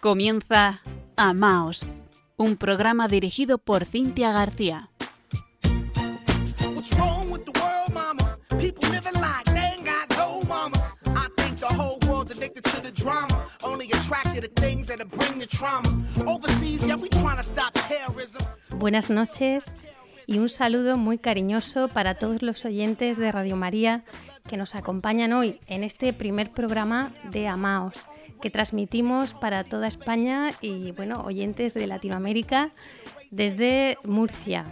Comienza Amaos, un programa dirigido por Cintia García. Addicted to the drama. Only attracted to things bring the trauma. Overseas, yeah, we trying to stop terrorism. Buenas noches y un saludo muy cariñoso para todos los oyentes de Radio María que nos acompañan hoy en este primer programa de Amaos que transmitimos para toda España y bueno, oyentes de Latinoamérica desde Murcia.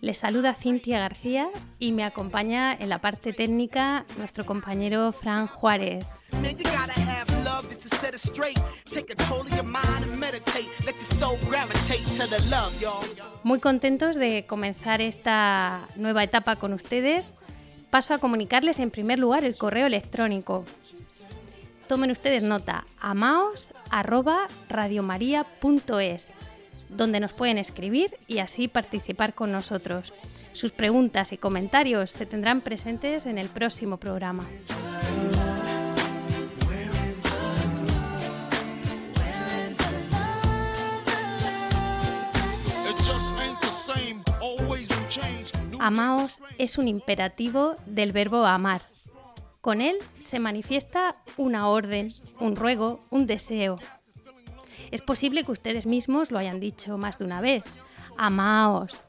Les saluda Cintia García y me acompaña en la parte técnica nuestro compañero Fran Juárez. Muy contentos de comenzar esta nueva etapa con ustedes. Paso a comunicarles en primer lugar el correo electrónico. Tomen ustedes nota, amaos@radiomaria.es, donde nos pueden escribir y así participar con nosotros. Sus preguntas y comentarios se tendrán presentes en el próximo programa. Amaos es un imperativo del verbo amar. Con él se manifiesta una orden, un ruego, un deseo. Es posible que ustedes mismos lo hayan dicho más de una vez. Amaos.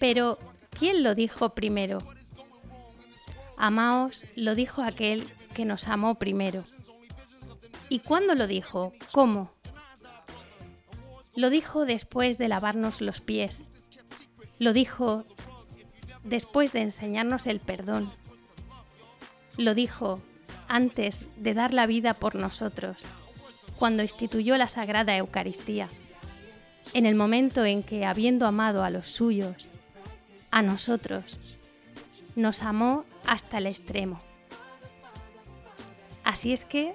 Pero, ¿quién lo dijo primero? Amaos lo dijo aquel que nos amó primero. ¿Y cuándo lo dijo? ¿Cómo? Lo dijo después de lavarnos los pies. Lo dijo después de enseñarnos el perdón. Lo dijo antes de dar la vida por nosotros, cuando instituyó la Sagrada Eucaristía, en el momento en que, habiendo amado a los suyos, a nosotros, nos amó hasta el extremo. Así es que,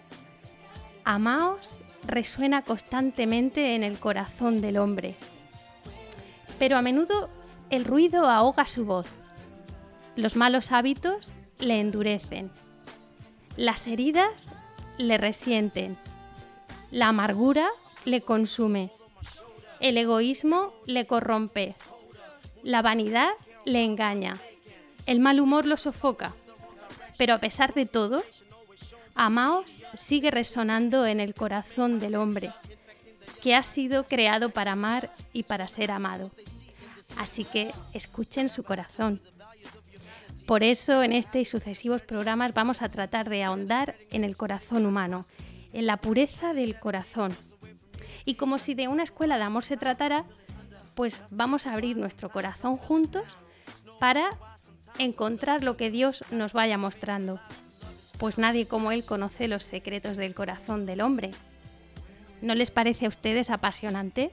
amaos resuena constantemente en el corazón del hombre, pero a menudo el ruido ahoga su voz. Los malos hábitos le endurecen. Las heridas le resienten. La amargura le consume. El egoísmo le corrompe. La vanidad le engaña. El mal humor lo sofoca. Pero a pesar de todo, Amaos sigue resonando en el corazón del hombre, que ha sido creado para amar y para ser amado. Así que escuchen su corazón. Por eso en este y sucesivos programas vamos a tratar de ahondar en el corazón humano, en la pureza del corazón. Y como si de una escuela de amor se tratara, pues vamos a abrir nuestro corazón juntos para encontrar lo que Dios nos vaya mostrando. Pues nadie como Él conoce los secretos del corazón del hombre. ¿No les parece a ustedes apasionante?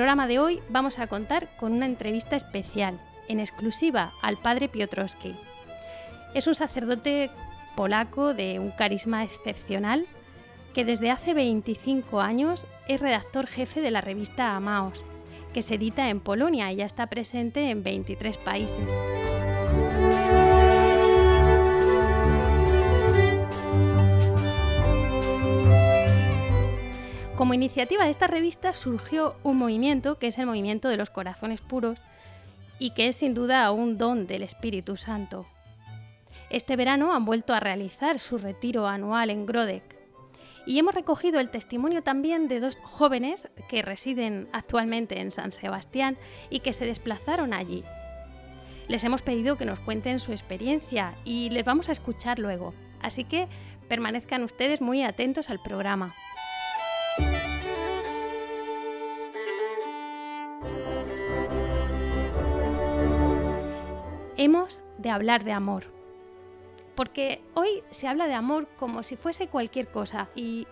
Programa de hoy vamos a contar con una entrevista especial, en exclusiva, al padre Piotrowski. Es un sacerdote polaco de un carisma excepcional que desde hace 25 años es redactor jefe de la revista Amaos, que se edita en Polonia y ya está presente en 23 países. Como iniciativa de esta revista surgió un movimiento que es el movimiento de los corazones puros y que es sin duda un don del Espíritu Santo. Este verano han vuelto a realizar su retiro anual en Grodek y hemos recogido el testimonio también de dos jóvenes que residen actualmente en San Sebastián y que se desplazaron allí. Les hemos pedido que nos cuenten su experiencia y les vamos a escuchar luego. Así que permanezcan ustedes muy atentos al programa. Hemos de hablar de amor. Porque hoy se habla de amor como si fuese cualquier cosa y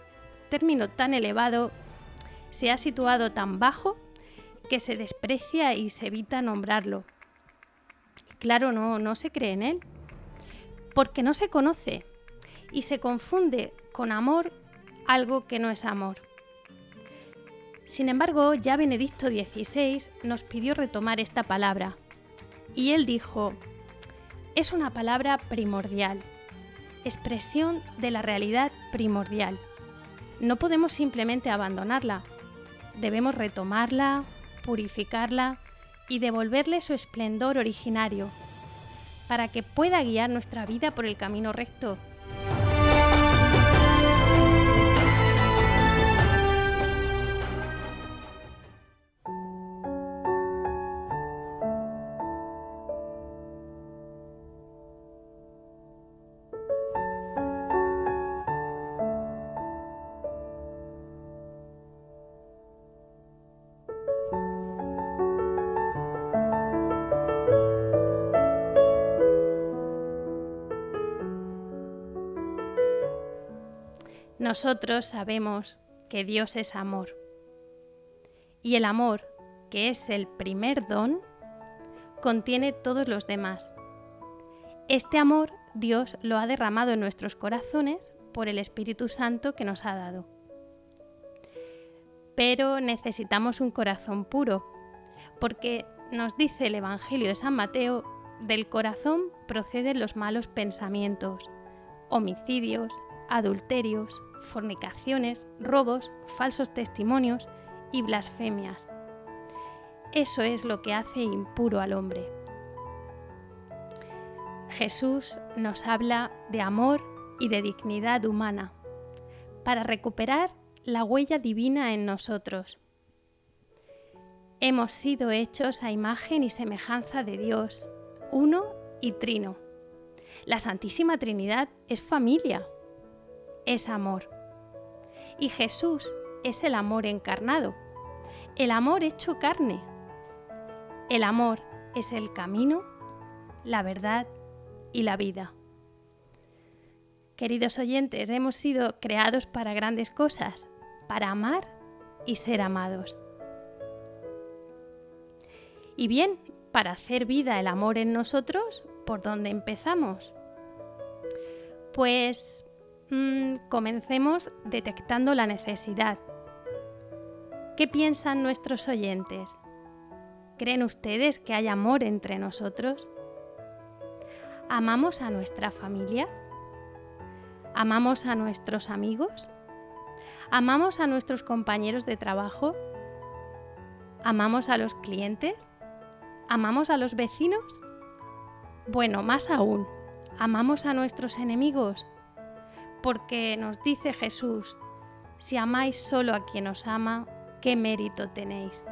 término tan elevado se ha situado tan bajo que se desprecia y se evita nombrarlo. Claro, no, no se cree en él, porque no se conoce y se confunde con amor algo que no es amor. Sin embargo, ya Benedicto XVI nos pidió retomar esta palabra y él dijo, es una palabra primordial, expresión de la realidad primordial. No podemos simplemente abandonarla, debemos retomarla, purificarla y devolverle su esplendor originario, para que pueda guiar nuestra vida por el camino recto. Nosotros sabemos que Dios es amor. Y el amor, que es el primer don, contiene todos los demás. Este amor Dios lo ha derramado en nuestros corazones por el Espíritu Santo que nos ha dado. Pero necesitamos un corazón puro, porque nos dice el Evangelio de San Mateo, del corazón proceden los malos pensamientos, homicidios, adulterios, fornicaciones, robos, falsos testimonios y blasfemias. Eso es lo que hace impuro al hombre. Jesús nos habla de amor y de dignidad humana para recuperar la huella divina en nosotros. Hemos sido hechos a imagen y semejanza de Dios, uno y trino. La Santísima Trinidad es familia, es amor. Y Jesús es el amor encarnado, el amor hecho carne. El amor es el camino, la verdad y la vida. Queridos oyentes, hemos sido creados para grandes cosas, para amar y ser amados. Y bien, para hacer vida el amor en nosotros, ¿por dónde empezamos? Pues Mm, comencemos detectando la necesidad. ¿Qué piensan nuestros oyentes? ¿Creen ustedes que hay amor entre nosotros? ¿Amamos a nuestra familia? ¿Amamos a nuestros amigos? ¿Amamos a nuestros compañeros de trabajo? ¿Amamos a los clientes? ¿Amamos a los vecinos? Bueno, más aún, ¿amamos a nuestros enemigos? Porque nos dice Jesús, si amáis solo a quien os ama, ¿qué mérito tenéis?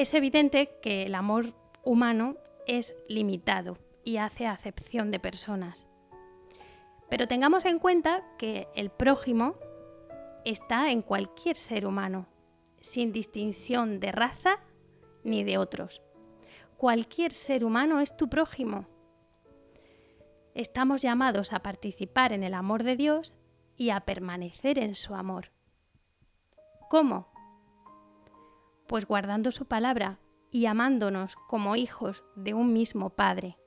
Es evidente que el amor humano es limitado y hace acepción de personas. Pero tengamos en cuenta que el prójimo está en cualquier ser humano, sin distinción de raza ni de otros. Cualquier ser humano es tu prójimo. Estamos llamados a participar en el amor de Dios y a permanecer en su amor. ¿Cómo? Pues guardando su palabra y amándonos como hijos de un mismo Padre.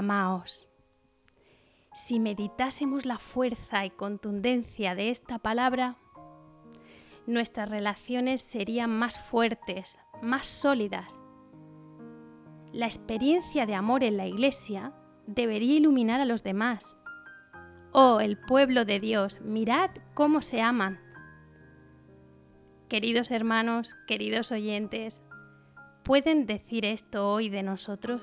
Amaos. Si meditásemos la fuerza y contundencia de esta palabra, nuestras relaciones serían más fuertes, más sólidas. La experiencia de amor en la Iglesia debería iluminar a los demás. Oh, el pueblo de Dios, mirad cómo se aman. Queridos hermanos, queridos oyentes, ¿pueden decir esto hoy de nosotros?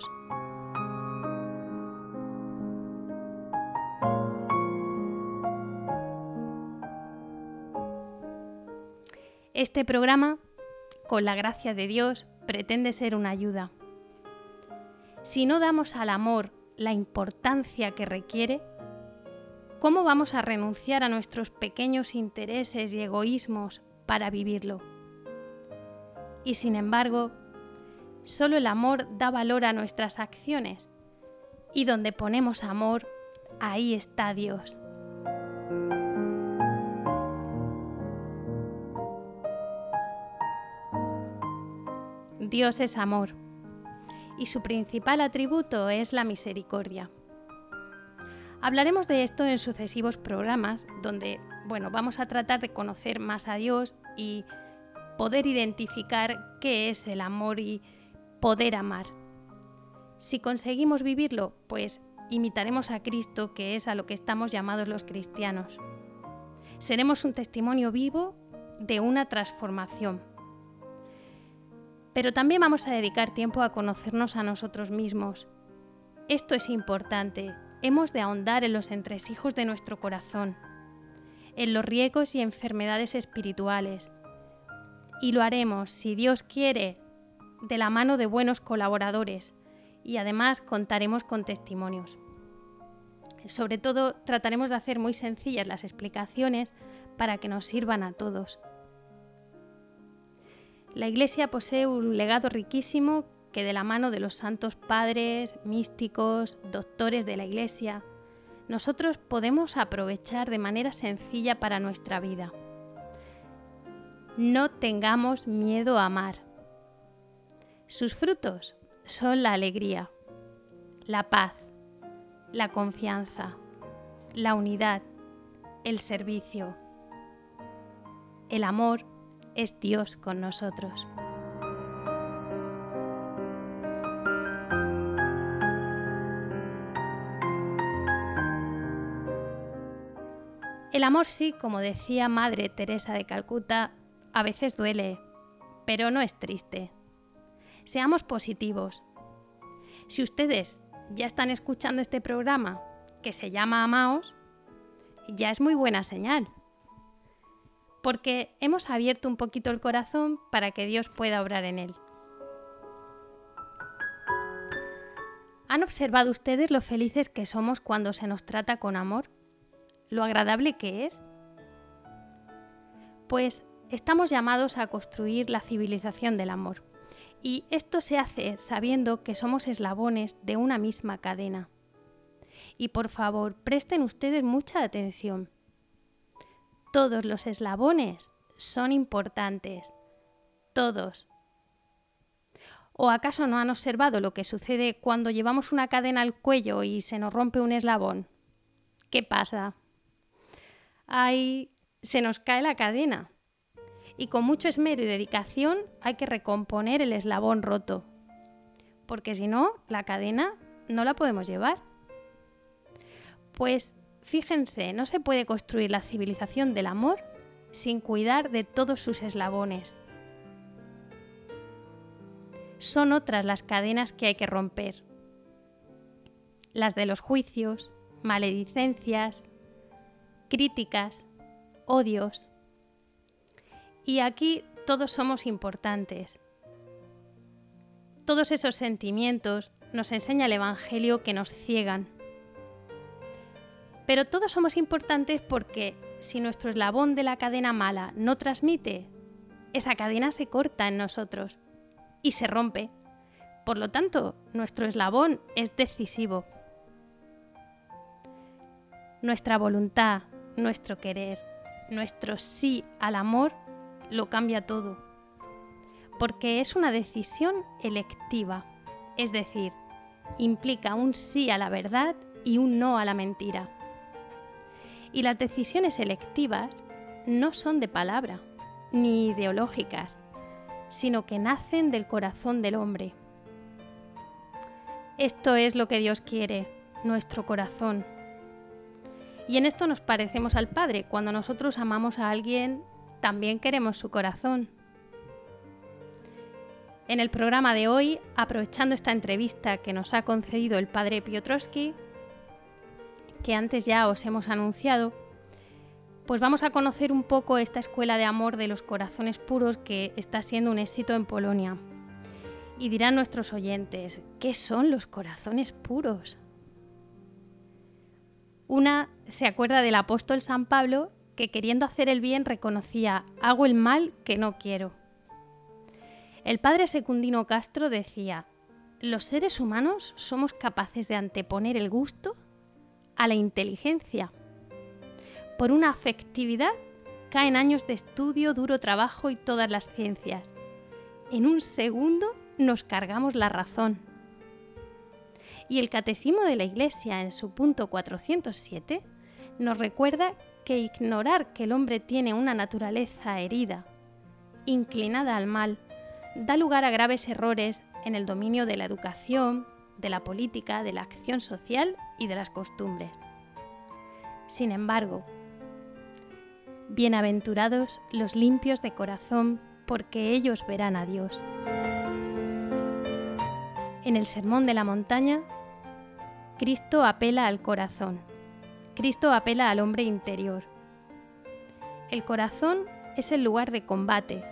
Este programa, con la gracia de Dios, pretende ser una ayuda. Si no damos al amor la importancia que requiere, ¿cómo vamos a renunciar a nuestros pequeños intereses y egoísmos para vivirlo? Y sin embargo, solo el amor da valor a nuestras acciones, y donde ponemos amor, ahí está Dios. Dios es amor y su principal atributo es la misericordia. Hablaremos de esto en sucesivos programas donde, bueno, vamos a tratar de conocer más a Dios y poder identificar qué es el amor y poder amar. Si conseguimos vivirlo, pues imitaremos a Cristo, que es a lo que estamos llamados los cristianos. Seremos un testimonio vivo de una transformación pero también vamos a dedicar tiempo a conocernos a nosotros mismos. Esto es importante. Hemos de ahondar en los entresijos de nuestro corazón, en los riesgos y enfermedades espirituales. Y lo haremos, si Dios quiere, de la mano de buenos colaboradores y además contaremos con testimonios. Sobre todo trataremos de hacer muy sencillas las explicaciones para que nos sirvan a todos. La Iglesia posee un legado riquísimo que de la mano de los santos padres, místicos, doctores de la Iglesia, nosotros podemos aprovechar de manera sencilla para nuestra vida. No tengamos miedo a amar. Sus frutos son la alegría, la paz, la confianza, la unidad, el servicio. El amor es Dios con nosotros. El amor sí, como decía Madre Teresa de Calcuta, a veces duele, pero no es triste. Seamos positivos. Si ustedes ya están escuchando este programa que se llama Amaos, ya es muy buena señal porque hemos abierto un poquito el corazón para que Dios pueda obrar en él. ¿Han observado ustedes lo felices que somos cuando se nos trata con amor? ¿Lo agradable que es? Pues estamos llamados a construir la civilización del amor. Y esto se hace sabiendo que somos eslabones de una misma cadena. Y por favor, presten ustedes mucha atención todos los eslabones son importantes. Todos. ¿O acaso no han observado lo que sucede cuando llevamos una cadena al cuello y se nos rompe un eslabón? ¿Qué pasa? Ahí se nos cae la cadena. Y con mucho esmero y dedicación hay que recomponer el eslabón roto. Porque si no, la cadena no la podemos llevar. Pues Fíjense, no se puede construir la civilización del amor sin cuidar de todos sus eslabones. Son otras las cadenas que hay que romper. Las de los juicios, maledicencias, críticas, odios. Y aquí todos somos importantes. Todos esos sentimientos nos enseña el Evangelio que nos ciegan pero todos somos importantes porque si nuestro eslabón de la cadena mala no transmite, esa cadena se corta en nosotros y se rompe. Por lo tanto, nuestro eslabón es decisivo. Nuestra voluntad, nuestro querer, nuestro sí al amor lo cambia todo. Porque es una decisión electiva, es decir, implica un sí a la verdad y un no a la mentira. Y las decisiones selectivas no son de palabra, ni ideológicas, sino que nacen del corazón del hombre. Esto es lo que Dios quiere, nuestro corazón. Y en esto nos parecemos al Padre. Cuando nosotros amamos a alguien, también queremos su corazón. En el programa de hoy, aprovechando esta entrevista que nos ha concedido el Padre Piotrowski, que antes ya os hemos anunciado, pues vamos a conocer un poco esta escuela de amor de los corazones puros que está siendo un éxito en Polonia. Y dirán nuestros oyentes, ¿qué son los corazones puros? Una se acuerda del apóstol San Pablo que queriendo hacer el bien reconocía, hago el mal que no quiero. El padre Secundino Castro decía, los seres humanos somos capaces de anteponer el gusto a la inteligencia. Por una afectividad caen años de estudio, duro trabajo y todas las ciencias. En un segundo nos cargamos la razón. Y el Catecismo de la Iglesia, en su punto 407, nos recuerda que ignorar que el hombre tiene una naturaleza herida, inclinada al mal, da lugar a graves errores en el dominio de la educación, de la política, de la acción social y de las costumbres. Sin embargo, bienaventurados los limpios de corazón, porque ellos verán a Dios. En el Sermón de la Montaña, Cristo apela al corazón. Cristo apela al hombre interior. El corazón es el lugar de combate,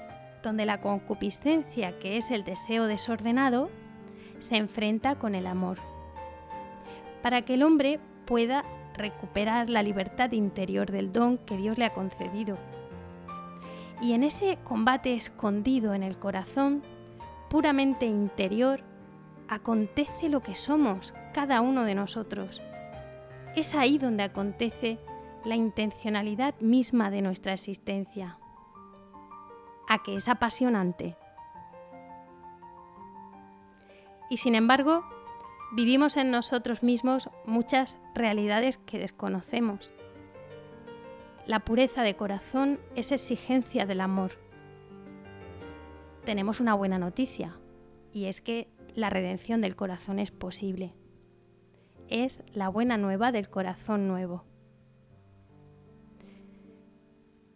donde la concupiscencia, que es el deseo desordenado, se enfrenta con el amor. Para que el hombre pueda recuperar la libertad interior del don que Dios le ha concedido. Y en ese combate escondido en el corazón, puramente interior, acontece lo que somos, cada uno de nosotros. Es ahí donde acontece la intencionalidad misma de nuestra existencia. A que es apasionante. Y sin embargo, vivimos en nosotros mismos muchas realidades que desconocemos. La pureza de corazón es exigencia del amor. Tenemos una buena noticia, y es que la redención del corazón es posible. Es la buena nueva del corazón nuevo.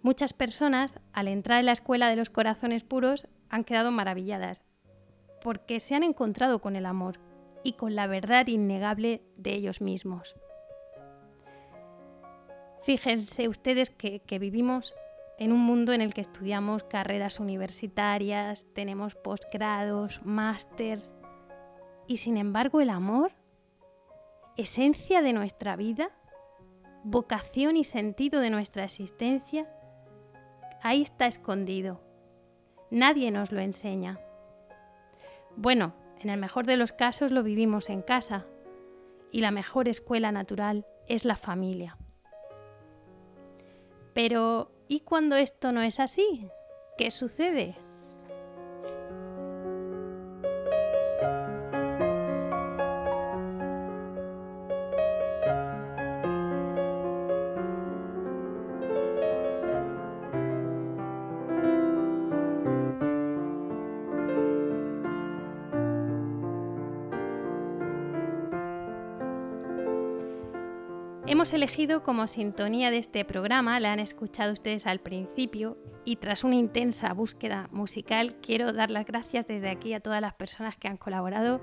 Muchas personas, al entrar en la escuela de los corazones puros, han quedado maravilladas, porque se han encontrado con el amor y con la verdad innegable de ellos mismos. Fíjense ustedes que, vivimos en un mundo en el que estudiamos carreras universitarias, tenemos posgrados, másters, y sin embargo el amor, esencia de nuestra vida, vocación y sentido de nuestra existencia, ahí está escondido. Nadie nos lo enseña. Bueno, en el mejor de los casos lo vivimos en casa y la mejor escuela natural es la familia. Pero, ¿y cuando esto no es así? ¿Qué sucede? Hemos elegido como sintonía de este programa, la han escuchado ustedes al principio, y tras una intensa búsqueda musical quiero dar las gracias desde aquí a todas las personas que han colaborado,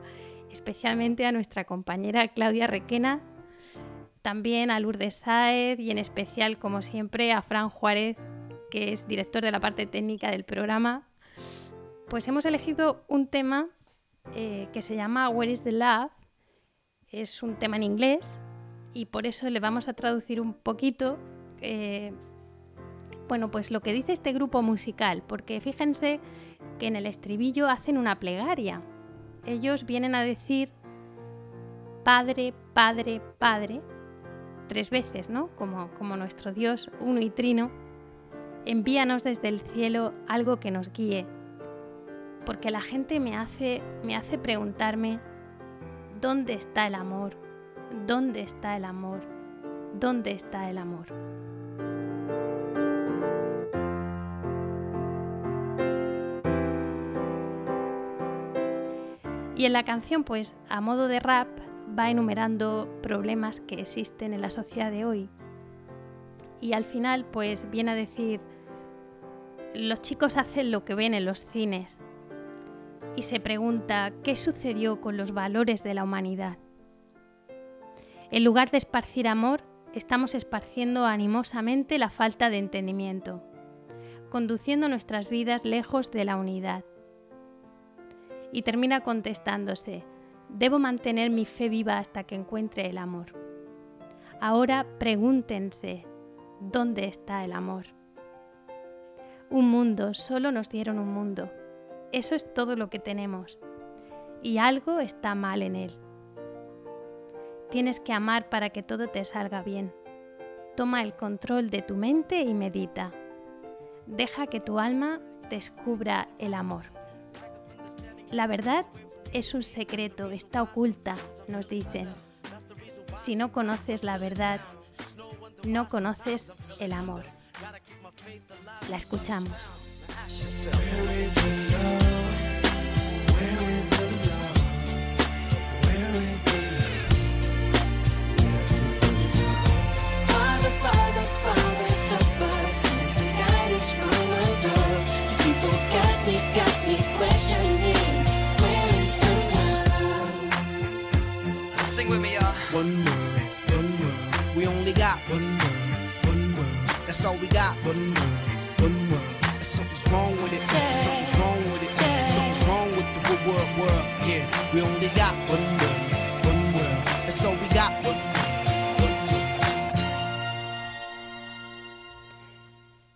especialmente a nuestra compañera Claudia Requena, también a Lourdes Saez y en especial, como siempre, a Fran Juárez, que es director de la parte técnica del programa. Pues hemos elegido un tema eh, que se llama Where is the Love. Es un tema en inglés y por eso le vamos a traducir un poquito, eh, bueno, pues lo que dice este grupo musical, porque fíjense que en el estribillo hacen una plegaria. Ellos vienen a decir Padre, Padre, Padre, tres veces, ¿no? Como, como nuestro Dios uno y trino, envíanos desde el cielo algo que nos guíe, porque la gente me hace, me hace preguntarme, ¿dónde está el amor? ¿Dónde está el amor? ¿Dónde está el amor? Y en la canción, pues a modo de rap, va enumerando problemas que existen en la sociedad de hoy. Y al final, pues viene a decir, los chicos hacen lo que ven en los cines y se pregunta qué sucedió con los valores de la humanidad. En lugar de esparcir amor, estamos esparciendo animosamente la falta de entendimiento, conduciendo nuestras vidas lejos de la unidad. Y termina contestándose, debo mantener mi fe viva hasta que encuentre el amor. Ahora pregúntense, ¿dónde está el amor? Un mundo, solo nos dieron un mundo. Eso es todo lo que tenemos. Y algo está mal en él. Tienes que amar para que todo te salga bien. Toma el control de tu mente y medita. Deja que tu alma descubra el amor. La verdad es un secreto, está oculta, nos dicen. Si no conoces la verdad, no conoces el amor. La escuchamos. Sing with me, y'all. One world, one world. We only got one world, one world. That's all we got. One world, one world. And something's wrong with it. Something's wrong with it. Something's wrong with the good world, world. Yeah, we only got one world, one world. That's all we got. One world, one world.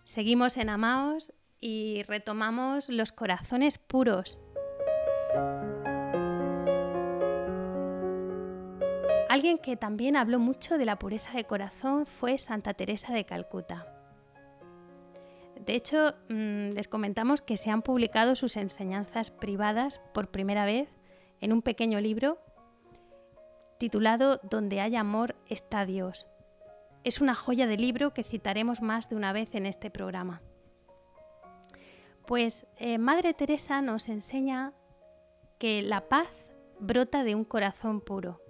Seguimos en Amaos y retomamos los corazones puros. Alguien que también habló mucho de la pureza de corazón fue Santa Teresa de Calcuta. De hecho, mm, les comentamos que se han publicado sus enseñanzas privadas por primera vez en un pequeño libro titulado Donde hay amor está Dios. Es una joya de libro que citaremos más de una vez en este programa. Pues eh, Madre Teresa nos enseña que la paz brota de un corazón puro.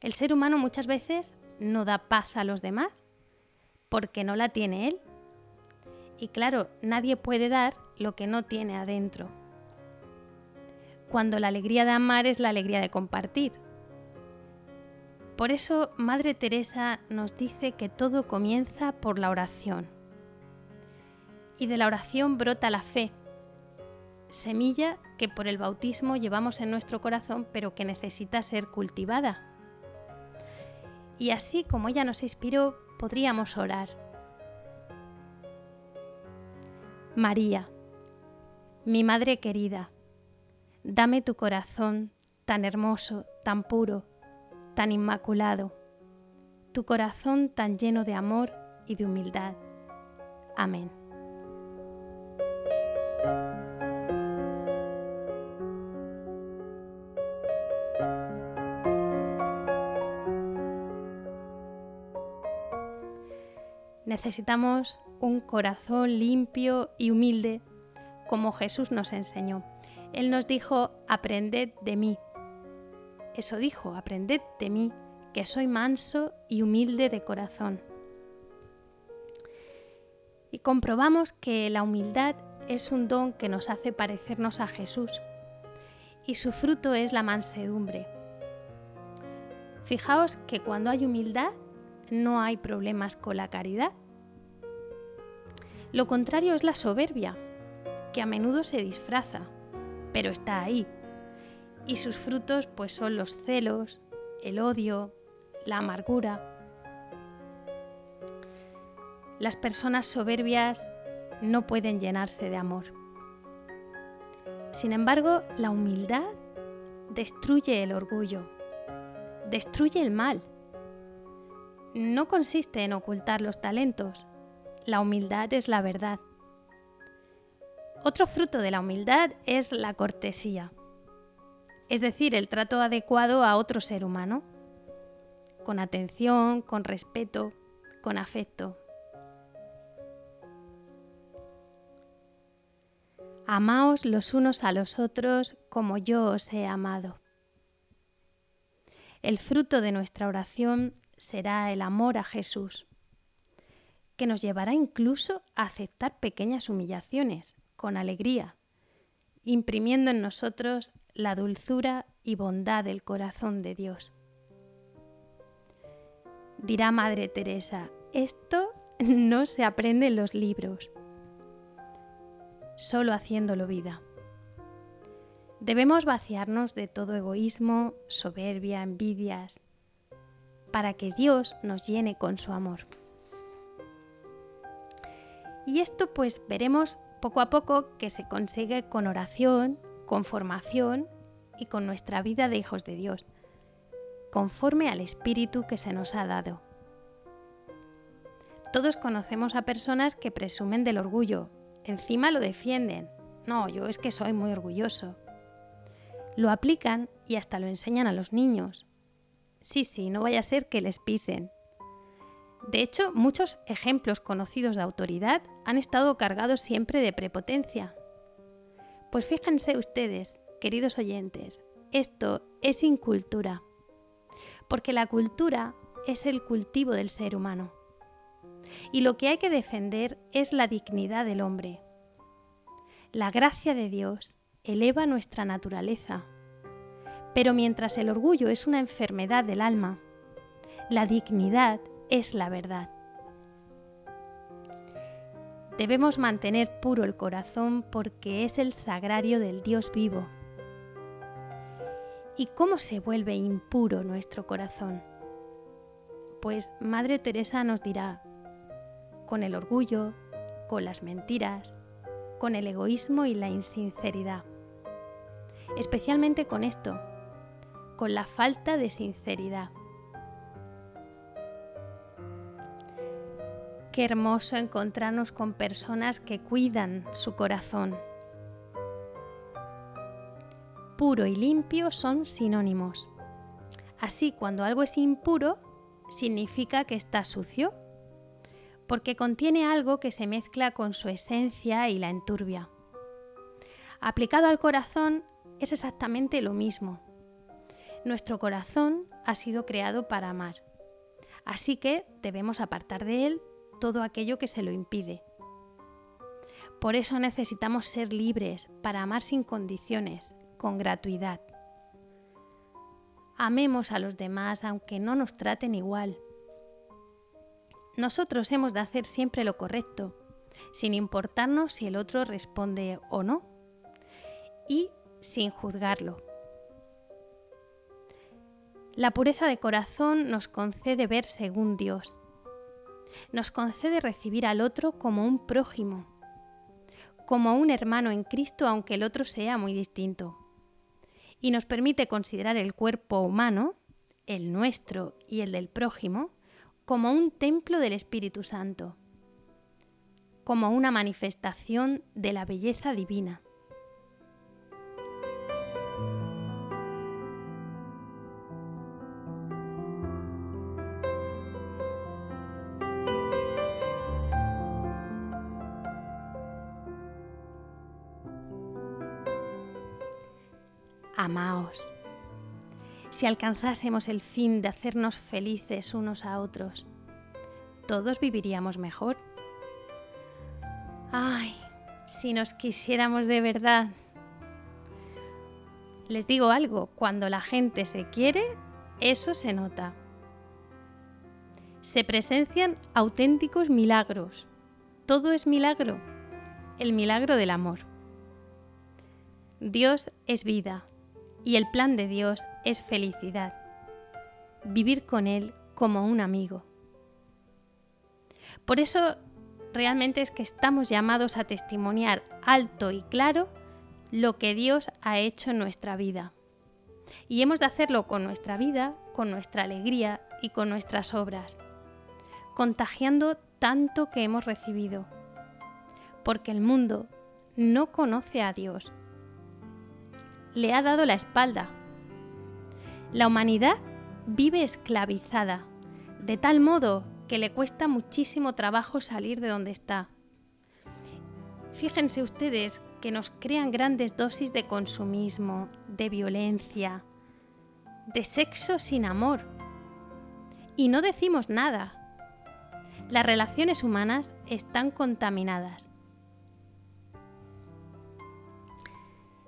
El ser humano muchas veces no da paz a los demás porque no la tiene él. Y claro, nadie puede dar lo que no tiene adentro. Cuando la alegría de amar es la alegría de compartir. Por eso Madre Teresa nos dice que todo comienza por la oración. Y de la oración brota la fe, semilla que por el bautismo llevamos en nuestro corazón pero que necesita ser cultivada. Y así como ella nos inspiró, podríamos orar. María, mi Madre querida, dame tu corazón tan hermoso, tan puro, tan inmaculado, tu corazón tan lleno de amor y de humildad. Amén. Necesitamos un corazón limpio y humilde como Jesús nos enseñó. Él nos dijo, aprended de mí. Eso dijo, aprended de mí, que soy manso y humilde de corazón. Y comprobamos que la humildad es un don que nos hace parecernos a Jesús y su fruto es la mansedumbre. Fijaos que cuando hay humildad no hay problemas con la caridad. Lo contrario es la soberbia, que a menudo se disfraza, pero está ahí. Y sus frutos pues son los celos, el odio, la amargura. Las personas soberbias no pueden llenarse de amor. Sin embargo, la humildad destruye el orgullo, destruye el mal. No consiste en ocultar los talentos, la humildad es la verdad. Otro fruto de la humildad es la cortesía, es decir, el trato adecuado a otro ser humano, con atención, con respeto, con afecto. Amaos los unos a los otros como yo os he amado. El fruto de nuestra oración será el amor a Jesús, que nos llevará incluso a aceptar pequeñas humillaciones con alegría, imprimiendo en nosotros la dulzura y bondad del corazón de Dios. Dirá Madre Teresa, esto no se aprende en los libros, solo haciéndolo vida. Debemos vaciarnos de todo egoísmo, soberbia, envidias, para que Dios nos llene con su amor. Y esto pues veremos poco a poco que se consigue con oración, con formación y con nuestra vida de hijos de Dios, conforme al Espíritu que se nos ha dado. Todos conocemos a personas que presumen del orgullo, encima lo defienden. No, yo es que soy muy orgulloso. Lo aplican y hasta lo enseñan a los niños. Sí, sí, no vaya a ser que les pisen. De hecho, muchos ejemplos conocidos de autoridad han estado cargados siempre de prepotencia. Pues fíjense ustedes, queridos oyentes, esto es incultura, porque la cultura es el cultivo del ser humano. Y lo que hay que defender es la dignidad del hombre. La gracia de Dios eleva nuestra naturaleza, pero mientras el orgullo es una enfermedad del alma, la dignidad es la verdad. Debemos mantener puro el corazón porque es el sagrario del Dios vivo. ¿Y cómo se vuelve impuro nuestro corazón? Pues Madre Teresa nos dirá, con el orgullo, con las mentiras, con el egoísmo y la insinceridad. Especialmente con esto, con la falta de sinceridad. Qué hermoso encontrarnos con personas que cuidan su corazón. Puro y limpio son sinónimos. Así, cuando algo es impuro, significa que está sucio, porque contiene algo que se mezcla con su esencia y la enturbia. Aplicado al corazón es exactamente lo mismo. Nuestro corazón ha sido creado para amar, así que debemos apartar de él todo aquello que se lo impide. Por eso necesitamos ser libres para amar sin condiciones, con gratuidad. Amemos a los demás aunque no nos traten igual. Nosotros hemos de hacer siempre lo correcto, sin importarnos si el otro responde o no, y sin juzgarlo. La pureza de corazón nos concede ver según Dios, nos concede recibir al otro como un prójimo, como un hermano en Cristo aunque el otro sea muy distinto. Y nos permite considerar el cuerpo humano, el nuestro y el del prójimo, como un templo del Espíritu Santo, como una manifestación de la belleza divina. Amaos. Si alcanzásemos el fin de hacernos felices unos a otros, todos viviríamos mejor. Ay, si nos quisiéramos de verdad. Les digo algo, cuando la gente se quiere, eso se nota. Se presencian auténticos milagros. Todo es milagro, el milagro del amor. Dios es vida, y el plan de Dios es felicidad, vivir con Él como un amigo. Por eso realmente es que estamos llamados a testimoniar alto y claro lo que Dios ha hecho en nuestra vida. Y hemos de hacerlo con nuestra vida, con nuestra alegría y con nuestras obras, contagiando tanto que hemos recibido. Porque el mundo no conoce a Dios le ha dado la espalda. La humanidad vive esclavizada, de tal modo que le cuesta muchísimo trabajo salir de donde está. Fíjense ustedes que nos crean grandes dosis de consumismo, de violencia, de sexo sin amor. Y no decimos nada. Las relaciones humanas están contaminadas.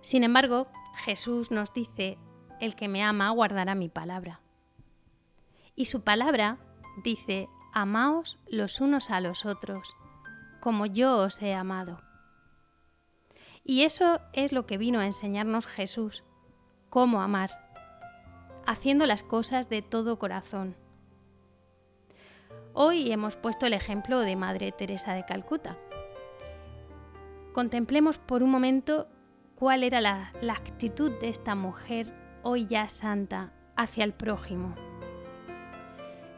Sin embargo, Jesús nos dice, el que me ama guardará mi palabra. Y su palabra dice, amaos los unos a los otros, como yo os he amado. Y eso es lo que vino a enseñarnos Jesús, cómo amar, haciendo las cosas de todo corazón. Hoy hemos puesto el ejemplo de Madre Teresa de Calcuta. Contemplemos por un momento cuál era la, la actitud de esta mujer hoy ya santa hacia el prójimo.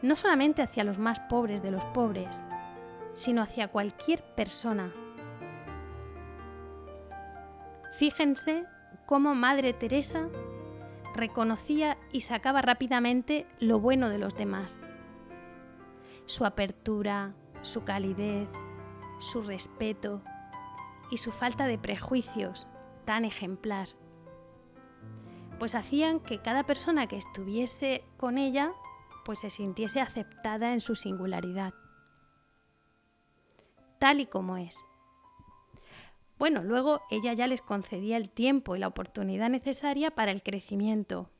No solamente hacia los más pobres de los pobres, sino hacia cualquier persona. Fíjense cómo Madre Teresa reconocía y sacaba rápidamente lo bueno de los demás. Su apertura, su calidez, su respeto y su falta de prejuicios tan ejemplar. Pues hacían que cada persona que estuviese con ella pues se sintiese aceptada en su singularidad, tal y como es. Bueno, luego ella ya les concedía el tiempo y la oportunidad necesaria para el crecimiento,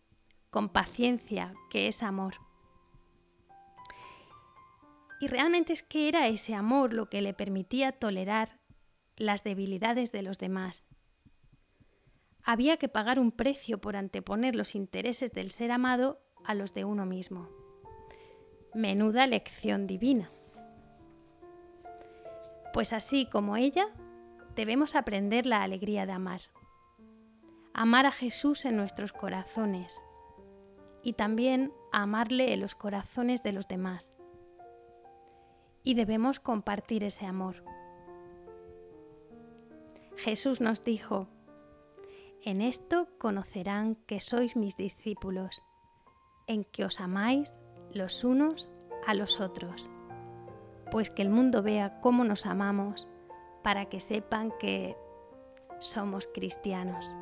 con paciencia, que es amor. Y realmente es que era ese amor lo que le permitía tolerar las debilidades de los demás. Había que pagar un precio por anteponer los intereses del ser amado a los de uno mismo. Menuda lección divina. Pues así como ella, debemos aprender la alegría de amar. Amar a Jesús en nuestros corazones y también amarle en los corazones de los demás. Y debemos compartir ese amor. Jesús nos dijo, en esto conocerán que sois mis discípulos, en que os amáis los unos a los otros, pues que el mundo vea cómo nos amamos para que sepan que somos cristianos.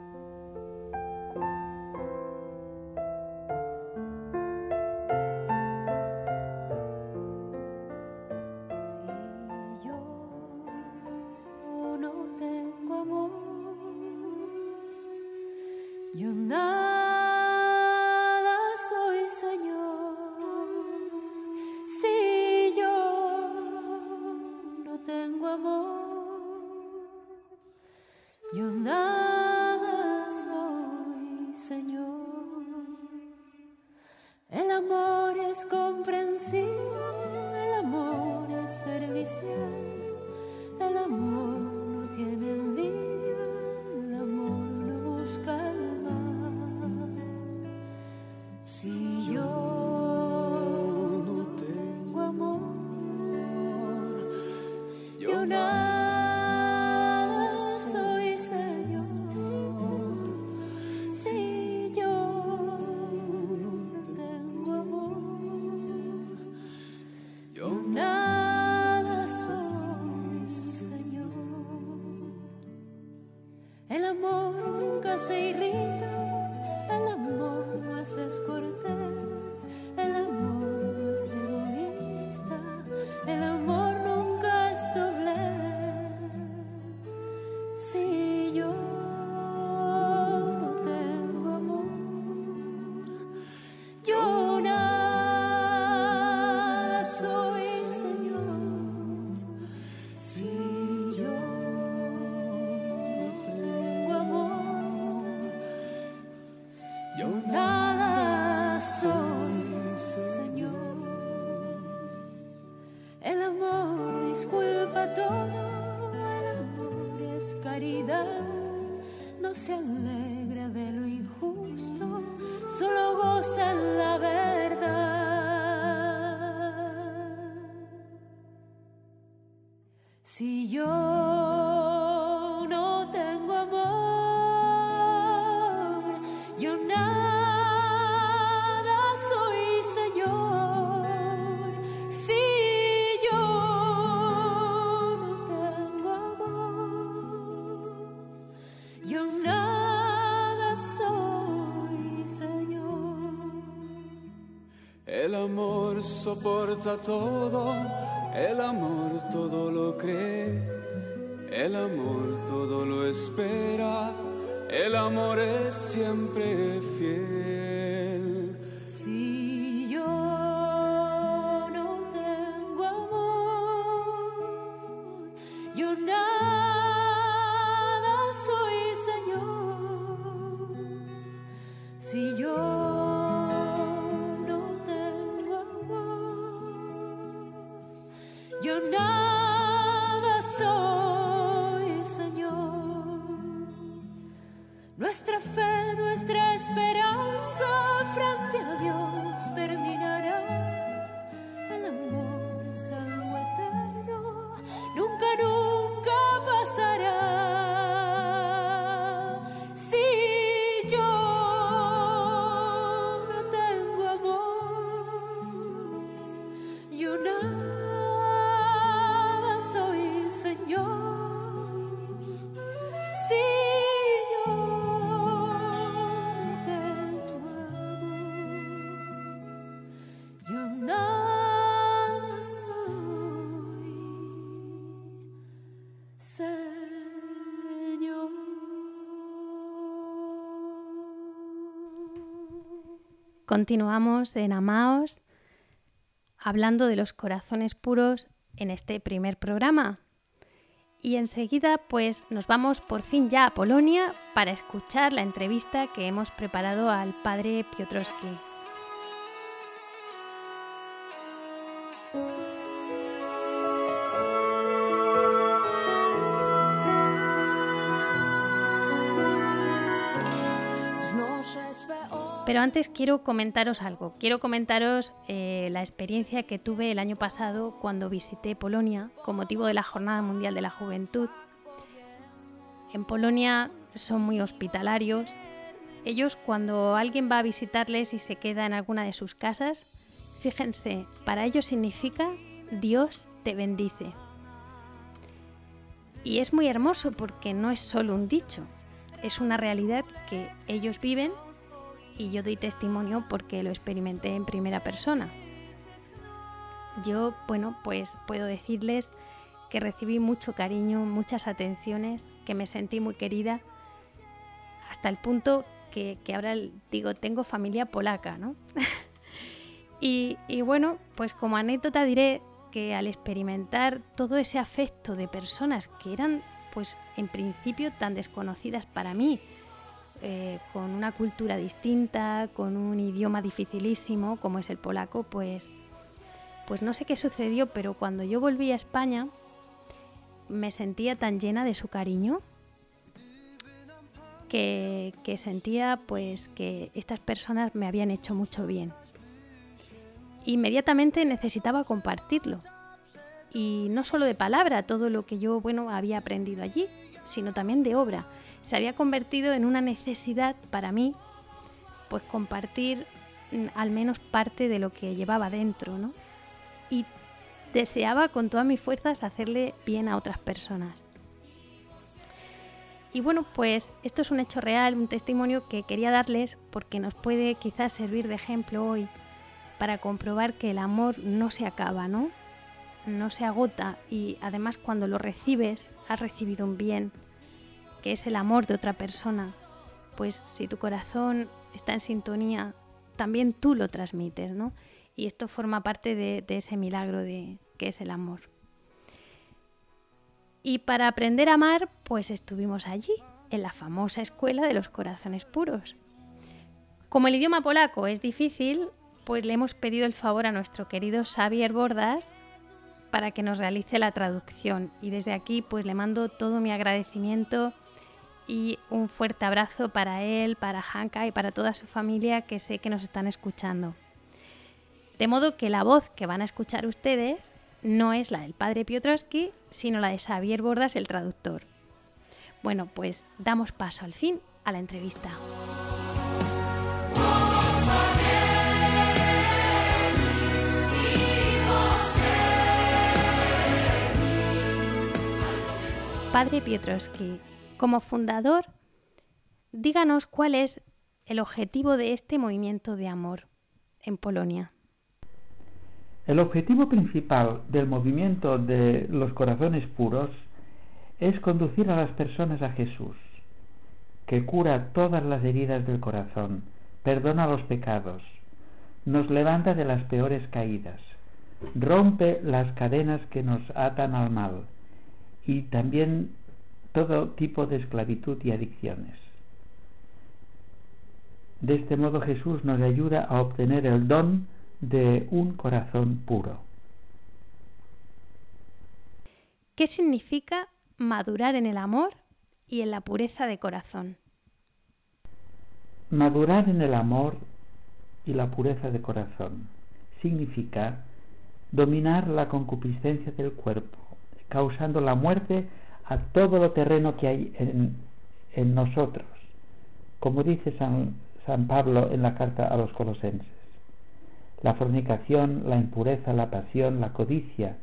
Todo, el amor todo lo cree, el amor todo lo espera, el amor es siempre fiel. Si yo no tengo amor, yo nada Continuamos en Amaos hablando de los corazones puros en este primer programa. Y enseguida pues nos vamos por fin ya a Polonia para escuchar la entrevista que hemos preparado al padre Piotrowski. Pero antes quiero comentaros algo. Quiero comentaros eh, la experiencia que tuve el año pasado cuando visité Polonia con motivo de la Jornada Mundial de la Juventud. En Polonia son muy hospitalarios. Ellos cuando alguien va a visitarles y se queda en alguna de sus casas, fíjense, para ellos significa Dios te bendice. Y es muy hermoso porque no es solo un dicho, es una realidad que ellos viven y yo doy testimonio porque lo experimenté en primera persona. Yo, bueno, pues puedo decirles que recibí mucho cariño, muchas atenciones, que me sentí muy querida, hasta el punto que, que ahora digo, tengo familia polaca, ¿no? y, y bueno, pues como anécdota diré que al experimentar todo ese afecto de personas que eran, pues en principio, tan desconocidas para mí, eh, con una cultura distinta, con un idioma dificilísimo como es el polaco, pues, pues no sé qué sucedió, pero cuando yo volví a España me sentía tan llena de su cariño que, que sentía pues que estas personas me habían hecho mucho bien. Inmediatamente necesitaba compartirlo. Y no solo de palabra, todo lo que yo bueno había aprendido allí, sino también de obra se había convertido en una necesidad para mí, pues compartir mm, al menos parte de lo que llevaba dentro, ¿no? Y deseaba con todas mis fuerzas hacerle bien a otras personas. Y bueno, pues esto es un hecho real, un testimonio que quería darles porque nos puede quizás servir de ejemplo hoy para comprobar que el amor no se acaba, ¿no? No se agota y además cuando lo recibes has recibido un bien, que es el amor de otra persona, pues si tu corazón está en sintonía, también tú lo transmites, ¿no? Y esto forma parte de, ese milagro de que es el amor. Y para aprender a amar, pues estuvimos allí, en la famosa escuela de los corazones puros. Como el idioma polaco es difícil, pues le hemos pedido el favor a nuestro querido Xavier Bordas para que nos realice la traducción. Y desde aquí, pues le mando todo mi agradecimiento y un fuerte abrazo para él, para Hanka y para toda su familia que sé que nos están escuchando. De modo que la voz que van a escuchar ustedes no es la del padre Piotrowski, sino la de Xavier Bordas, el traductor. Bueno, pues damos paso al fin a la entrevista. Padre Piotrowski, como fundador, díganos cuál es el objetivo de este movimiento de amor en Polonia. El objetivo principal del movimiento de los corazones puros es conducir a las personas a Jesús, que cura todas las heridas del corazón, perdona los pecados, nos levanta de las peores caídas, rompe las cadenas que nos atan al mal y también todo tipo de esclavitud y adicciones. De este modo Jesús nos ayuda a obtener el don de un corazón puro. ¿Qué significa madurar en el amor y en la pureza de corazón? Madurar en el amor y la pureza de corazón significa dominar la concupiscencia del cuerpo, causando la muerte a todo lo terreno que hay en, nosotros, como dice San, San Pablo en la carta a los colosenses. La fornicación, la impureza, la pasión, la codicia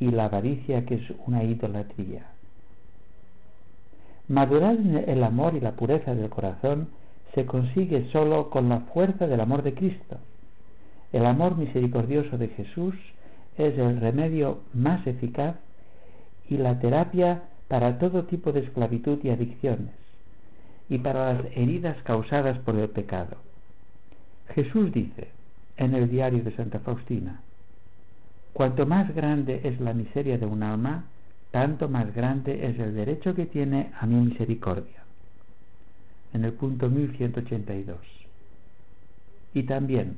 y la avaricia que es una idolatría. Madurar el amor y la pureza del corazón se consigue solo con la fuerza del amor de Cristo. El amor misericordioso de Jesús es el remedio más eficaz y la terapia para todo tipo de esclavitud y adicciones y para las heridas causadas por el pecado. Jesús dice en el diario de Santa Faustina, cuanto más grande es la miseria de un alma, tanto más grande es el derecho que tiene a mi misericordia. En el punto 1182. Y también,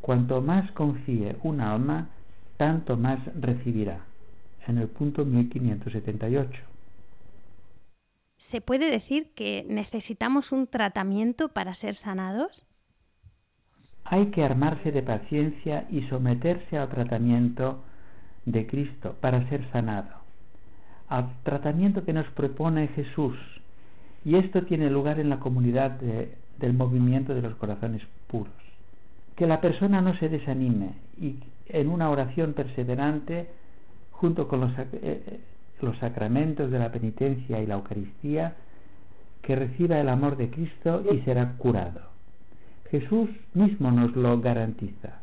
cuanto más confíe un alma, tanto más recibirá. En el punto 1578. ¿Se puede decir que necesitamos un tratamiento para ser sanados? Hay que armarse de paciencia y someterse al tratamiento de Cristo para ser sanado, al tratamiento que nos propone Jesús. Y esto tiene lugar en la comunidad de, del movimiento de los corazones puros. Que la persona no se desanime y en una oración perseverante, junto con los, eh, los sacramentos de la penitencia y la Eucaristía, que reciba el amor de Cristo y será curado. Jesús mismo nos lo garantiza.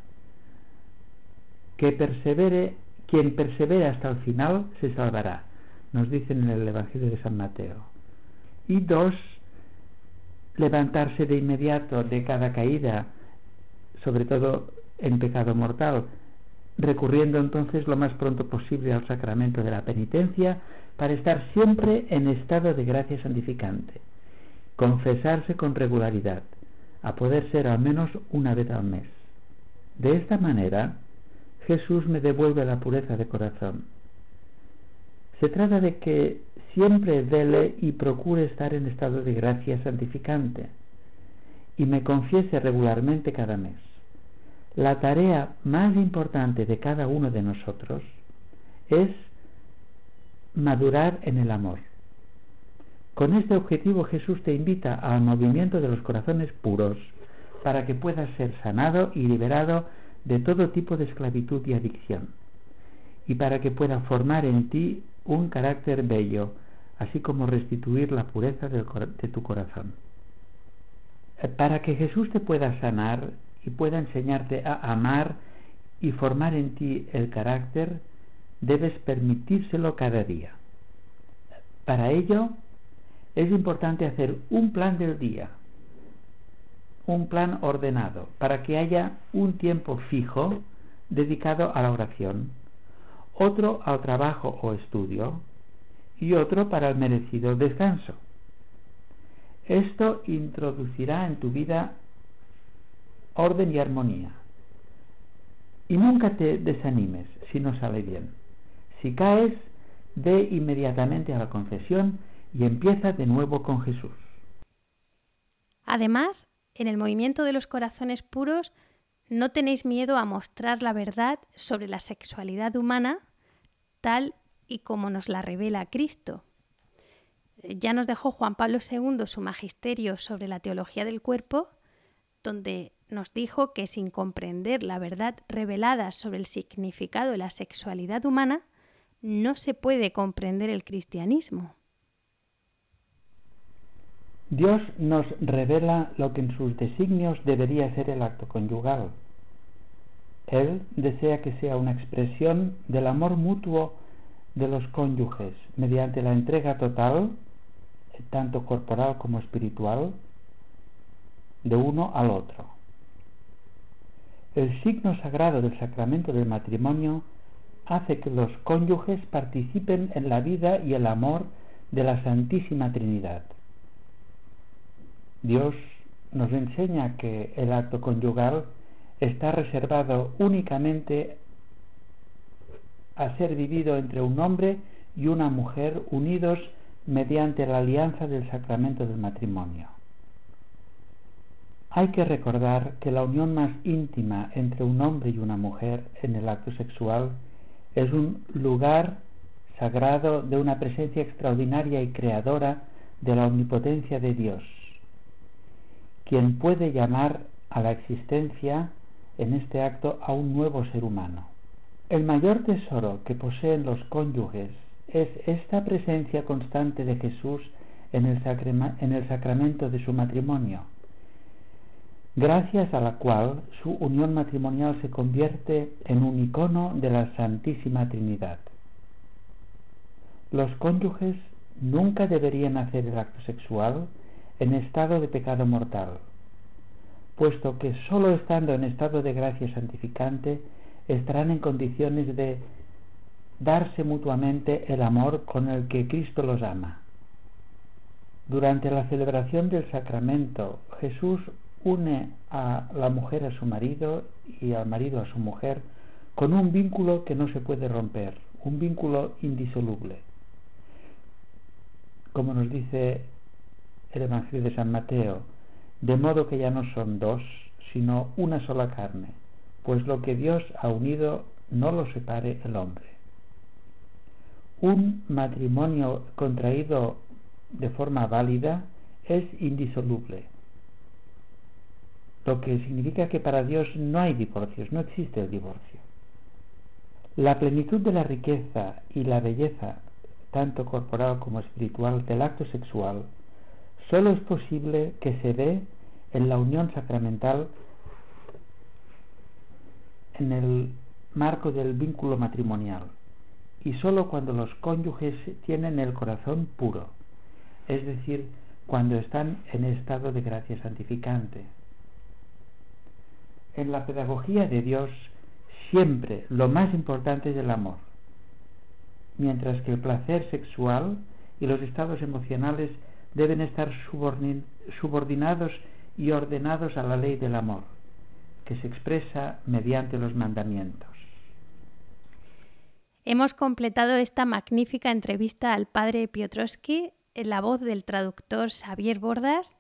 Que persevere, quien persevere hasta el final se salvará, nos dicen en el Evangelio de San Mateo. Y dos, levantarse de inmediato de cada caída, sobre todo en pecado mortal, recurriendo entonces lo más pronto posible al sacramento de la penitencia para estar siempre en estado de gracia santificante, confesarse con regularidad, a poder ser al menos una vez al mes. De esta manera, Jesús me devuelve la pureza de corazón. Se trata de que siempre vele y procure estar en estado de gracia santificante y me confiese regularmente cada mes. La tarea más importante de cada uno de nosotros es madurar en el amor. Con este objetivo Jesús te invita al movimiento de los corazones puros para que puedas ser sanado y liberado de todo tipo de esclavitud y adicción y para que pueda formar en ti un carácter bello, así como restituir la pureza de tu corazón. Para que Jesús te pueda sanar y pueda enseñarte a amar y formar en ti el carácter, debes permitírselo cada día. Para ello, es importante hacer un plan del día, un plan ordenado, para que haya un tiempo fijo dedicado a la oración, otro al trabajo o estudio y otro para el merecido descanso. Esto introducirá en tu vida orden y armonía. Y nunca te desanimes si no sale bien. Si caes, ve inmediatamente a la confesión y empieza de nuevo con Jesús. Además, en el movimiento de los corazones puros, no tenéis miedo a mostrar la verdad sobre la sexualidad humana tal y como nos la revela Cristo. Ya nos dejó Juan Pablo II su magisterio sobre la teología del cuerpo, donde nos dijo que sin comprender la verdad revelada sobre el significado de la sexualidad humana, no se puede comprender el cristianismo. Dios nos revela lo que en sus designios debería ser el acto conyugal. Él desea que sea una expresión del amor mutuo de los cónyuges mediante la entrega total, tanto corporal como espiritual, de uno al otro. El signo sagrado del sacramento del matrimonio hace que los cónyuges participen en la vida y el amor de la Santísima Trinidad. Dios nos enseña que el acto conyugal está reservado únicamente a ser vivido entre un hombre y una mujer unidos mediante la alianza del sacramento del matrimonio. Hay que recordar que la unión más íntima entre un hombre y una mujer en el acto sexual es un lugar sagrado de una presencia extraordinaria y creadora de la omnipotencia de Dios, quien puede llamar a la existencia en este acto a un nuevo ser humano. El mayor tesoro que poseen los cónyuges es esta presencia constante de Jesús en el, en el sacramento de su matrimonio, gracias a la cual su unión matrimonial se convierte en un icono de la Santísima Trinidad. Los cónyuges nunca deberían hacer el acto sexual en estado de pecado mortal, puesto que sólo estando en estado de gracia santificante estarán en condiciones de darse mutuamente el amor con el que Cristo los ama. Durante la celebración del sacramento, Jesús une a la mujer a su marido y al marido a su mujer con un vínculo que no se puede romper, un vínculo indisoluble. Como nos dice el Evangelio de San Mateo, de modo que ya no son dos, sino una sola carne, pues lo que Dios ha unido no lo separe el hombre. Un matrimonio contraído de forma válida es indisoluble lo que significa que para Dios no hay divorcios, no existe el divorcio. La plenitud de la riqueza y la belleza, tanto corporal como espiritual, del acto sexual, solo es posible que se dé en la unión sacramental en el marco del vínculo matrimonial y solo cuando los cónyuges tienen el corazón puro, es decir, cuando están en estado de gracia santificante. En la pedagogía de Dios siempre lo más importante es el amor, mientras que el placer sexual y los estados emocionales deben estar subordinados y ordenados a la ley del amor, que se expresa mediante los mandamientos. Hemos completado esta magnífica entrevista al padre Piotrowski en la voz del traductor Xavier Bordas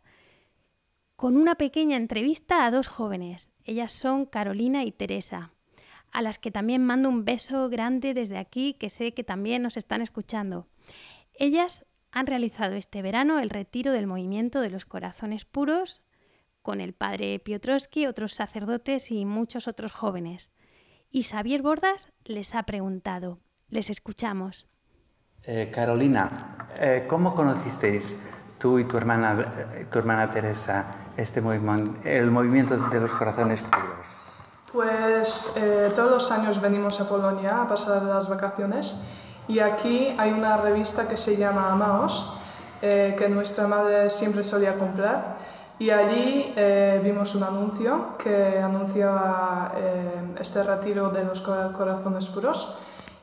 con una pequeña entrevista a dos jóvenes. Ellas son Carolina y Teresa, a las que también mando un beso grande desde aquí, que sé que también nos están escuchando. Ellas han realizado este verano el retiro del movimiento de los corazones puros con el padre Piotrowski, otros sacerdotes y muchos otros jóvenes. Y Xavier Bordas les ha preguntado. Les escuchamos. Eh, Carolina, eh, ¿cómo conocisteis tú y tu hermana, eh, tu hermana Teresa este movimiento, el movimiento de los corazones puros? Pues eh, todos los años venimos a Polonia a pasar las vacaciones y aquí hay una revista que se llama Amaos, eh, que nuestra madre siempre solía comprar y allí vimos un anuncio que anunciaba este retiro de los corazones puros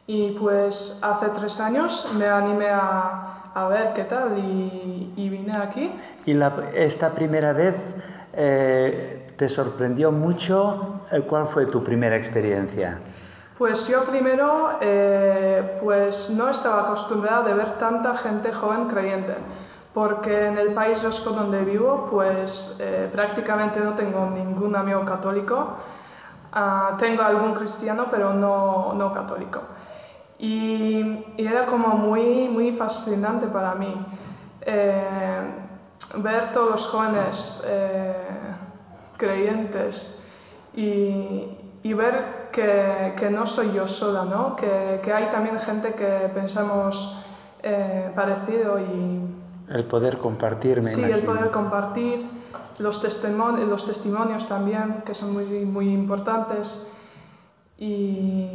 y pues hace tres años me animé a, a ver qué tal y, y vine aquí. ¿Y la, esta primera vez eh, te sorprendió mucho? Eh, ¿Cuál fue tu primera experiencia? Pues yo primero eh, pues no estaba acostumbrada de ver tanta gente joven creyente, porque en el País Vasco donde vivo pues prácticamente no tengo ningún amigo católico, ah, tengo algún cristiano pero no, no católico. Y, y, era como muy, muy fascinante para mí ver todos los jóvenes eh, creyentes y, y ver que, que, no soy yo sola, ¿no? que, que hay también gente que pensamos eh, parecido y... El poder compartir, me Sí, imagino. el poder compartir, los testimonios, los testimonios también, que son muy, muy importantes. Y,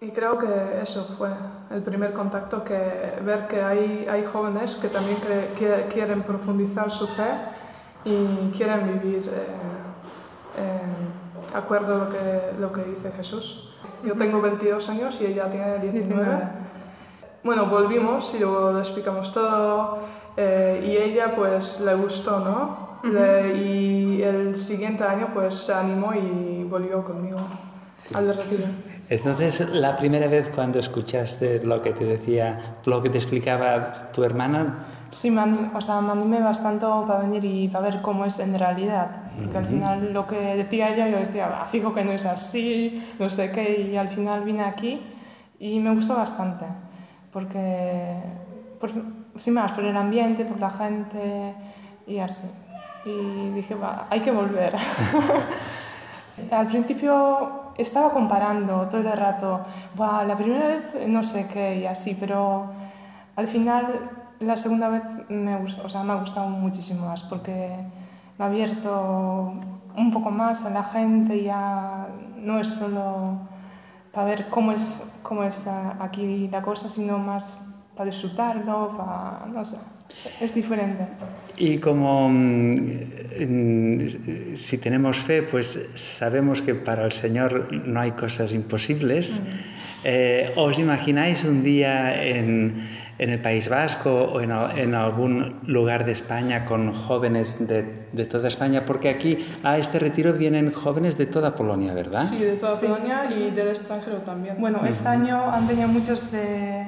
y creo que eso fue el primer contacto, que ver que hay, hay jóvenes que también cre- que quieren profundizar su fe y quieren vivir eh, en acuerdo a lo que, lo que dice Jesús. Yo tengo 22 años y ella tiene 19. Bueno, volvimos y luego le explicamos todo eh, y ella pues le gustó, ¿no? Le- y el siguiente año pues se animó y volvió conmigo al retiro. Entonces, la primera vez cuando escuchaste lo que te decía, lo que te explicaba tu hermana, Sí, me, anim- o sea, me animé bastante para venir y para ver cómo es en realidad. Porque al Ujú. final lo que decía ella, yo decía, "Bah, fijo que no es así, no sé qué, y al final vine aquí y me gustó bastante. Porque, por, sin más, por el ambiente, por la gente y así. Y dije, va, hay que volver. al principio estaba comparando todo el rato, "Buah, la primera vez no sé qué y así, pero al final la segunda vez me, o sea, me ha gustado muchísimo más porque me ha abierto un poco más a la gente, ya no es solo para ver cómo es, cómo es aquí la cosa, sino más para disfrutarlo, para, no sé, es diferente. Y como mm, si tenemos fe, pues sabemos que para el Señor no hay cosas imposibles. Eh, ¿Os imagináis un día en, en el País Vasco o en, en algún lugar de España con jóvenes de, de toda España? Porque aquí a este retiro vienen jóvenes de toda Polonia, ¿verdad? Sí, de toda Sí. Polonia y del extranjero también. Bueno, este año han venido muchos de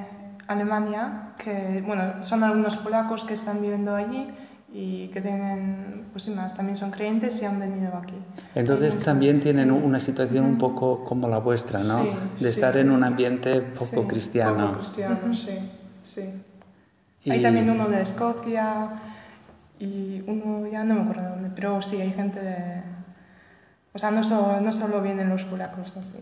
Alemania, que bueno, son algunos polacos que están viviendo allí y que tienen, pues sin más, también son creyentes y han venido aquí. Entonces también tienen sí. una situación un poco como la vuestra, ¿no? Sí, de sí, estar sí. en un ambiente poco Sí, cristiano. Poco cristiano, sí, sí. Hay también uno de Escocia y uno ya no me acuerdo de dónde, pero sí, hay gente de... O sea, no, so- no solo vienen los polacos así.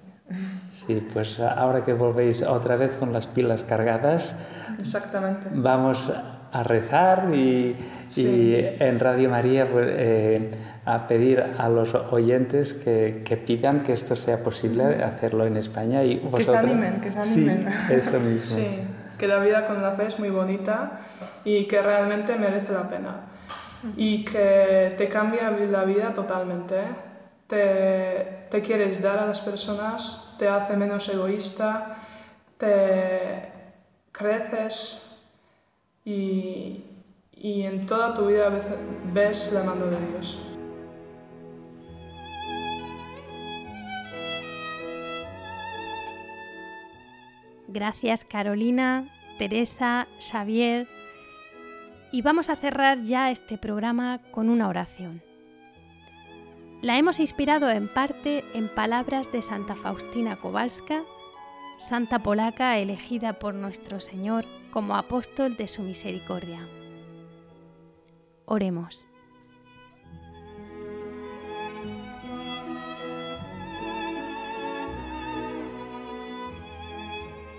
Sí, pues ahora que volvéis otra vez con las pilas cargadas, Exactamente. vamos a rezar y, y en Radio María pues, eh, a pedir a los oyentes que, que pidan que esto sea posible hacerlo en España y se vosotros- animen, que se animen. Sí, eso mismo. Sí, que la vida con la fe es muy bonita y que realmente merece la pena. Y que te cambia la vida totalmente. Te, te quieres dar a las personas, te hace menos egoísta, te creces y, y en toda tu vida ves- la mano de Dios. Gracias Carolina, Teresa, Xavier. Y vamos a cerrar ya este programa con una oración. La hemos inspirado en parte en palabras de Santa Faustina Kowalska, santa polaca elegida por nuestro Señor como apóstol de su misericordia. Oremos.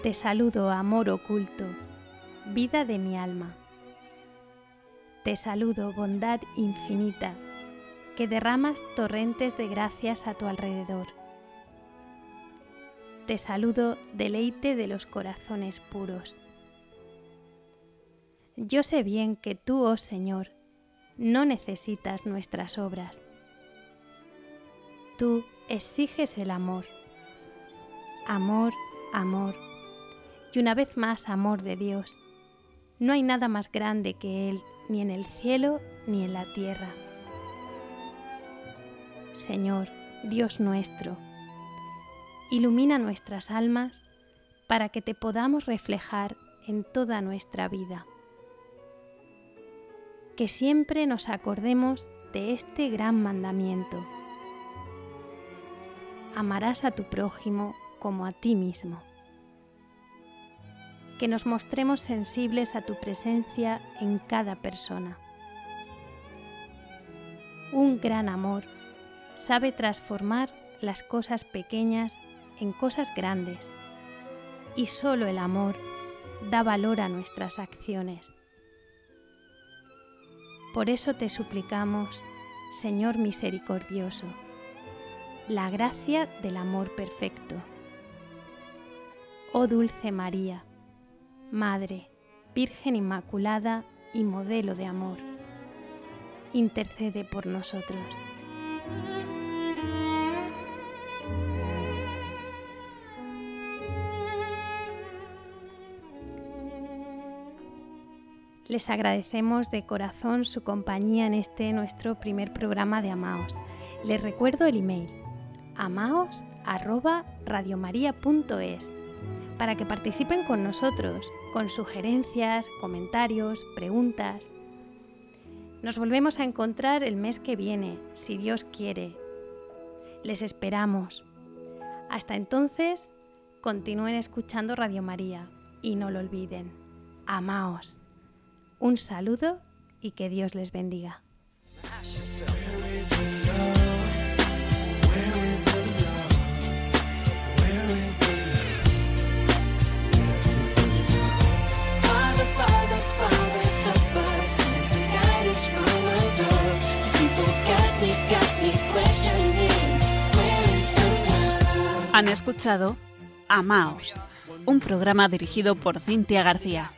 Te saludo, amor oculto, vida de mi alma. Te saludo, bondad infinita, que derramas torrentes de gracias a tu alrededor. Te saludo, deleite de los corazones puros. Yo sé bien que tú, oh Señor, no necesitas nuestras obras. Tú exiges el amor. Amor, amor y una vez más amor de Dios. No hay nada más grande que Él, ni en el cielo ni en la tierra. Señor, Dios nuestro, ilumina nuestras almas para que te podamos reflejar en toda nuestra vida. Que siempre nos acordemos de este gran mandamiento. Amarás a tu prójimo como a ti mismo que nos mostremos sensibles a tu presencia en cada persona. Un gran amor sabe transformar las cosas pequeñas en cosas grandes y solo el amor da valor a nuestras acciones. Por eso te suplicamos, Señor misericordioso, la gracia del amor perfecto. Oh dulce María, Madre, Virgen Inmaculada y modelo de amor, intercede por nosotros. Les agradecemos de corazón su compañía en este nuestro primer programa de Amaos. Les recuerdo el email amaos@radiomaria.es para que participen con nosotros con sugerencias, comentarios, preguntas. Nos volvemos a encontrar el mes que viene, si Dios quiere. Les esperamos. Hasta entonces, continúen escuchando Radio María y no lo olviden. Amaos. Un saludo y que Dios les bendiga. Han escuchado Amaos, un programa dirigido por Cintia García.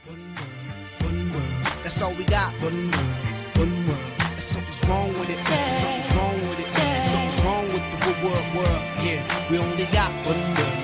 That's all we got. One world, one world. And something's wrong with it. Something's wrong with it. Something's wrong with the world, world. Yeah, we only got one world.